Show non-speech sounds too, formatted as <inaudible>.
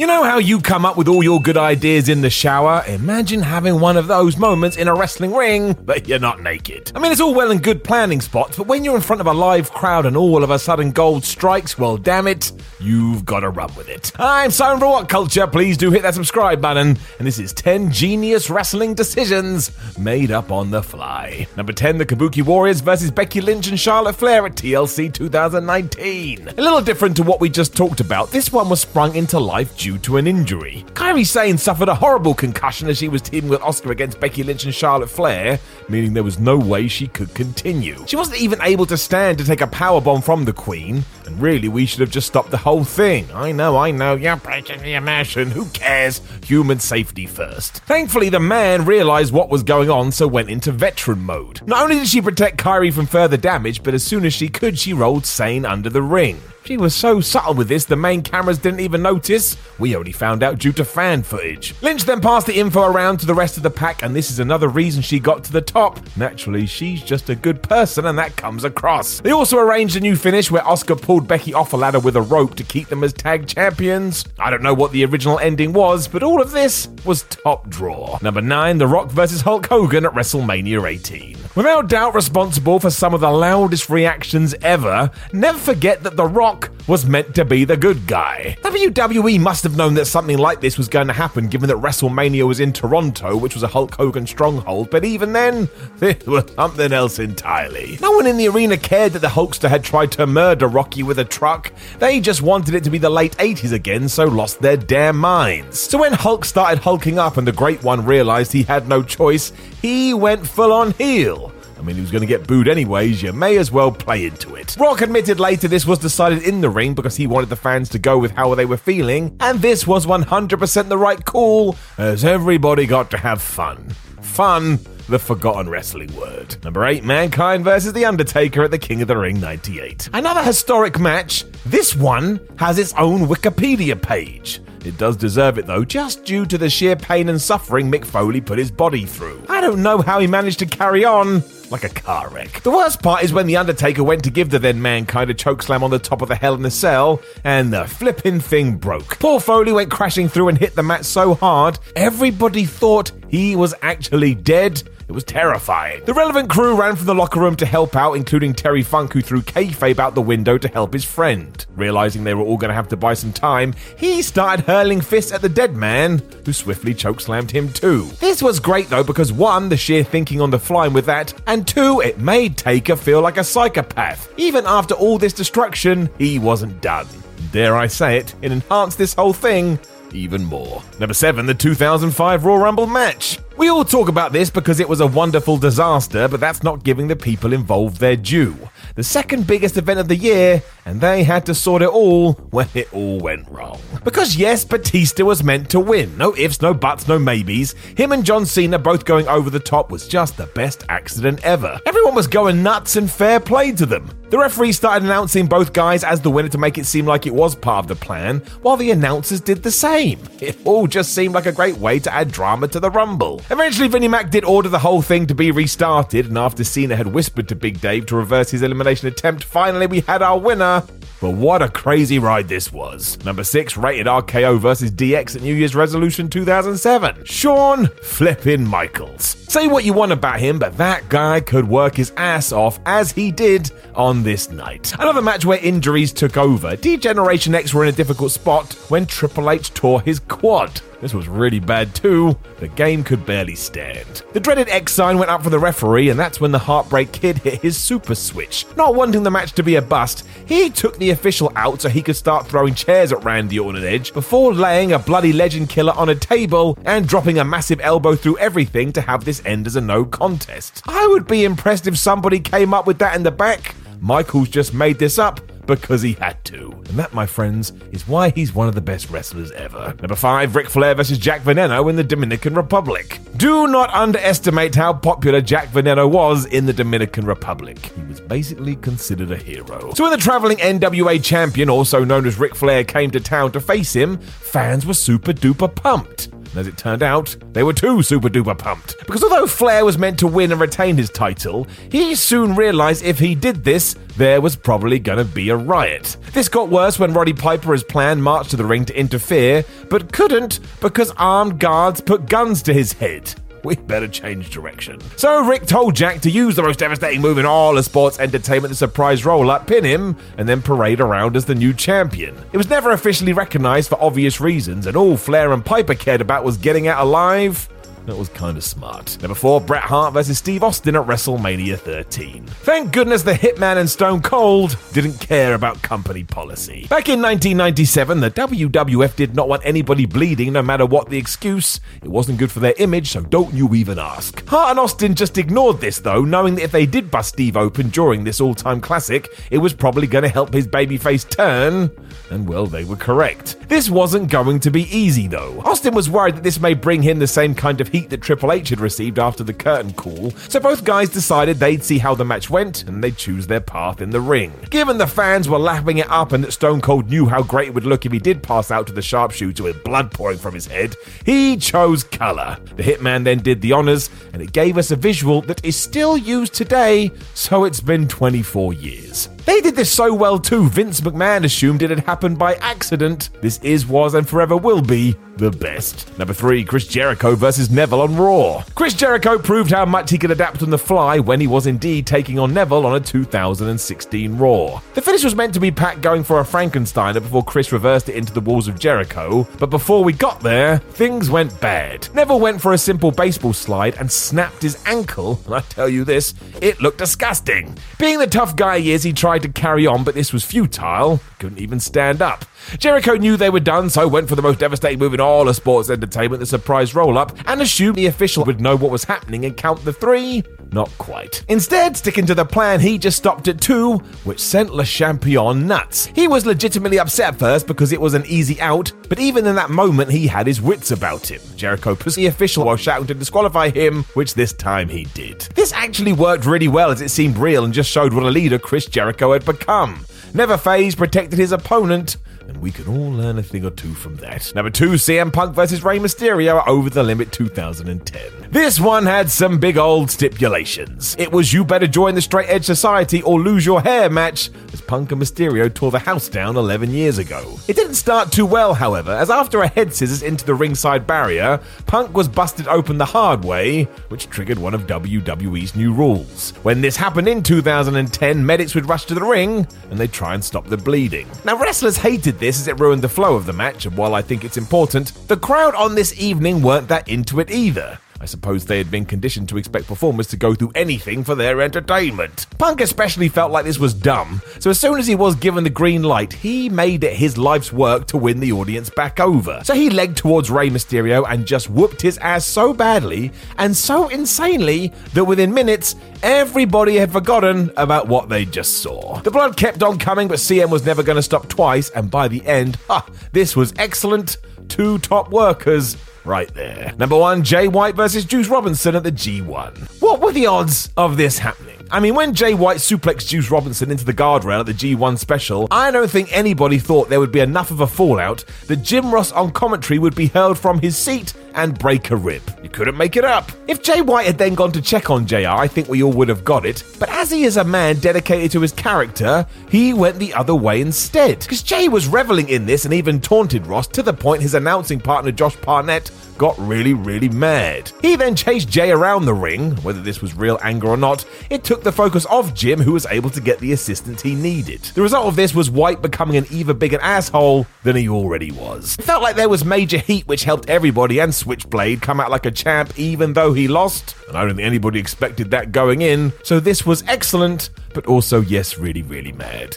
You know how you come up with all your good ideas in the shower? Imagine having one of those moments in a wrestling ring, <laughs> but you're not naked. I mean, it's all well and good planning spots, but when you're in front of a live crowd and all of a sudden gold strikes, well, damn it, you've got to run with it. I'm Simon for WhatCulture. Please do hit that subscribe button. And this is 10 genius wrestling decisions made up on the fly. Number 10, the Kabuki Warriors versus Becky Lynch and Charlotte Flair at TLC 2019. A little different to what we just talked about. This one was sprung into life due to an injury. Kairi Sane suffered a horrible concussion as she was teaming with Asuka against Becky Lynch and Charlotte Flair, meaning there was no way she could continue. She wasn't even able to stand to take a powerbomb from the Queen, and really we should have just stopped the whole thing. I know, I know, you're breaking the immersion. Who cares? Human safety first. Thankfully, the man realized what was going on, so went into veteran mode. Not only did she protect Kairi from further damage, but as soon as she could, she rolled Sane under the ring. She was so subtle with this, the main cameras didn't even notice. We only found out due to fan footage. Lynch then passed the info around to the rest of the pack, and this is another reason she got to the top. Naturally, she's just a good person, and that comes across. They also arranged a new finish where Asuka pulled Becky off a ladder with a rope to keep them as tag champions. I don't know what the original ending was, but all of this was top draw. Number 9, The Rock versus Hulk Hogan at WrestleMania 18. Without doubt responsible for some of the loudest reactions ever, never forget that The Rock was meant to be the good guy. WWE must have known that something like this was going to happen given that WrestleMania was in Toronto, which was a Hulk Hogan stronghold, but even then, <laughs> it was something else entirely. No one in the arena cared that the Hulkster had tried to murder Rocky with a truck. They just wanted it to be the late 80s again, so lost their damn minds. So when Hulk started hulking up and the Great One realized he had no choice, he went full on heel. I mean, he was going to get booed anyways, you may as well play into it. Rock admitted later this was decided in the ring because he wanted the fans to go with how they were feeling, and this was 100% the right call, as everybody got to have fun. Fun, the forgotten wrestling word. Number 8, Mankind versus The Undertaker at the King of the Ring 98. Another historic match. This one has its own Wikipedia page. It does deserve it though, just due to the sheer pain and suffering Mick Foley put his body through. I don't know how he managed to carry on like a car wreck. The worst part is when The Undertaker went to give the then mankind a chokeslam on the top of the Hell in a Cell, and the flipping thing broke. Poor Foley went crashing through and hit the mat so hard, everybody thought he was actually dead. It was terrifying. The relevant crew ran from the locker room to help out, including Terry Funk, who threw kayfabe out the window to help his friend. Realizing they were all going to have to buy some time, he started hurling fists at the dead man, who swiftly chokeslammed him too. This was great though, because one, the sheer thinking on the fly with that, and two, it made Taker feel like a psychopath. Even after all this destruction, he wasn't done. Dare I say it, it enhanced this whole thing even more. Number 7, the 2005 Royal Rumble match. We all talk about this because it was a wonderful disaster, but that's not giving the people involved their due. The second biggest event of the year, and they had to sort it all when it all went wrong. Because yes, Batista was meant to win. No ifs, no buts, no maybes. Him and John Cena both going over the top was just the best accident ever. Everyone was going nuts and fair play to them. The referee started announcing both guys as the winner to make it seem like it was part of the plan, while the announcers did the same. It all just seemed like a great way to add drama to the Rumble. Eventually, Vinnie Mac did order the whole thing to be restarted, and after Cena had whispered to Big Dave to reverse his elimination attempt, finally we had our winner. But what a crazy ride this was. Number 6, rated RKO versus DX at New Year's Resolution 2007. Shawn Flippin' Michaels. Say what you want about him, but that guy could work his ass off as he did on this night. Another match where injuries took over. D-Generation X were in a difficult spot when Triple H tore his quad. This was really bad too. The game could barely stand. The dreaded X sign went up for the referee, and that's when the Heartbreak Kid hit his super switch. Not wanting the match to be a bust, he took the official out so he could start throwing chairs at Randy Orton Edge before laying a bloody legend killer on a table and dropping a massive elbow through everything to have this end as a no contest. I would be impressed if somebody came up with that in the back. Michaels just made this up because he had to. And that, my friends, is why he's one of the best wrestlers ever. Number 5, Ric Flair versus Jack Veneno in the Dominican Republic. Do not underestimate how popular Jack Veneno was in the Dominican Republic. He was basically considered a hero. So when the traveling NWA champion, also known as Ric Flair, came to town to face him, fans were super duper pumped. And as it turned out, they were too super duper pumped. Because although Flair was meant to win and retain his title, he soon realized if he did this, there was probably gonna be a riot. This got worse when Roddy Piper, as planned, marched to the ring to interfere, but couldn't because armed guards put guns to his head <laughs> we better change direction. So Ric told Jack to use the most devastating move in all of sports entertainment, the surprise roll up, pin him, and then parade around as the new champion. It was never officially recognized for obvious reasons, and all Flair and Piper cared about was getting out alive that was kind of smart. Number four, Bret Hart versus Steve Austin at WrestleMania 13. Thank goodness the Hitman and Stone Cold didn't care about company policy. Back in 1997, the WWF did not want anybody bleeding no matter what the excuse. It wasn't good for their image, so don't you even ask. Hart and Austin just ignored this though, knowing that if they did bust Steve open during this all time classic, it was probably going to help his babyface turn. And well, they were correct. This wasn't going to be easy though. Austin was worried that this may bring him the same kind of heat that Triple H had received after the curtain call, so both guys decided they'd see how the match went and they'd choose their path in the ring. Given the fans were lapping it up and that Stone Cold knew how great it would look if he did pass out to the sharpshooter with blood pouring from his head, he chose color. The Hitman then did the honors, and it gave us a visual that is still used today, so it's been 24 years. They did this so well too, Vince McMahon assumed it had happened by accident. This is, was, and forever will be the best. Number three, Chris Jericho versus Neville on Raw. Chris Jericho proved how much he could adapt on the fly when he was indeed taking on Neville on a 2016 Raw. The finish was meant to be Pat going for a Frankensteiner before Chris reversed it into the walls of Jericho, but before we got there, things went bad. Neville went for a simple baseball slide and snapped his ankle, and I tell you this, it looked disgusting. Being the tough guy he is, he tried to carry on, but this was futile. Couldn't even stand up. Jericho knew they were done, so went for the most devastating move in all of sports entertainment, the surprise roll up, and assumed the official would know what was happening and count the three. Not quite. Instead, sticking to the plan, he just stopped at two, which sent Le Champion nuts. He was legitimately upset first because it was an easy out, but even in that moment, he had his wits about him. Jericho pushed the official while shouting to disqualify him, which this time he did. This actually worked really well as it seemed real and just showed what a leader Chris Jericho had become. Never phased, protected his opponent, and we can all learn a thing or two from that. Number two, CM Punk versus Rey Mysterio Over the Limit 2010. This one had some big old stipulations. It was you better join the Straight Edge Society or lose your hair match, as Punk and Mysterio tore the house down 11 years ago. It didn't start too well, however, as after a head scissors into the ringside barrier, Punk was busted open the hard way, which triggered one of WWE's new rules. When this happened in 2010, medics would rush to the ring and they'd try and stop the bleeding. Now, wrestlers hated this as it ruined the flow of the match, and while I think it's important, the crowd on this evening weren't that into it either. I suppose they had been conditioned to expect performers to go through anything for their entertainment. Punk especially felt like this was dumb, so as soon as he was given the green light, he made it his life's work to win the audience back over. So he legged towards Rey Mysterio and just whooped his ass so badly and so insanely that within minutes, everybody had forgotten about what they just saw. The blood kept on coming, but CM was never going to stop twice, and by the end, ha, this was excellent. Two top workers right there. Number one, Jay White versus Juice Robinson at the G1. What were the odds of this happening? I mean, when Jay White suplexed Juice Robinson into the guardrail at the G1 special, I don't think anybody thought there would be enough of a fallout that Jim Ross on commentary would be hurled from his seat and break a rib. You couldn't make it up. If Jay White had then gone to check on JR, I think we all would have got it. But as he is a man dedicated to his character, he went the other way instead. Because Jay was reveling in this and even taunted Ross to the point his announcing partner Josh Barnett got really, really mad. He then chased Jay around the ring. Whether this was real anger or not, it took the focus off Jim, who was able to get the assistance he needed. The result of this was White becoming an even bigger asshole than he already was. It felt like there was major heat which helped everybody and Switchblade come out like a champ even though he lost, and I don't think anybody expected that going in, so this was excellent, but also, yes, really, really mad.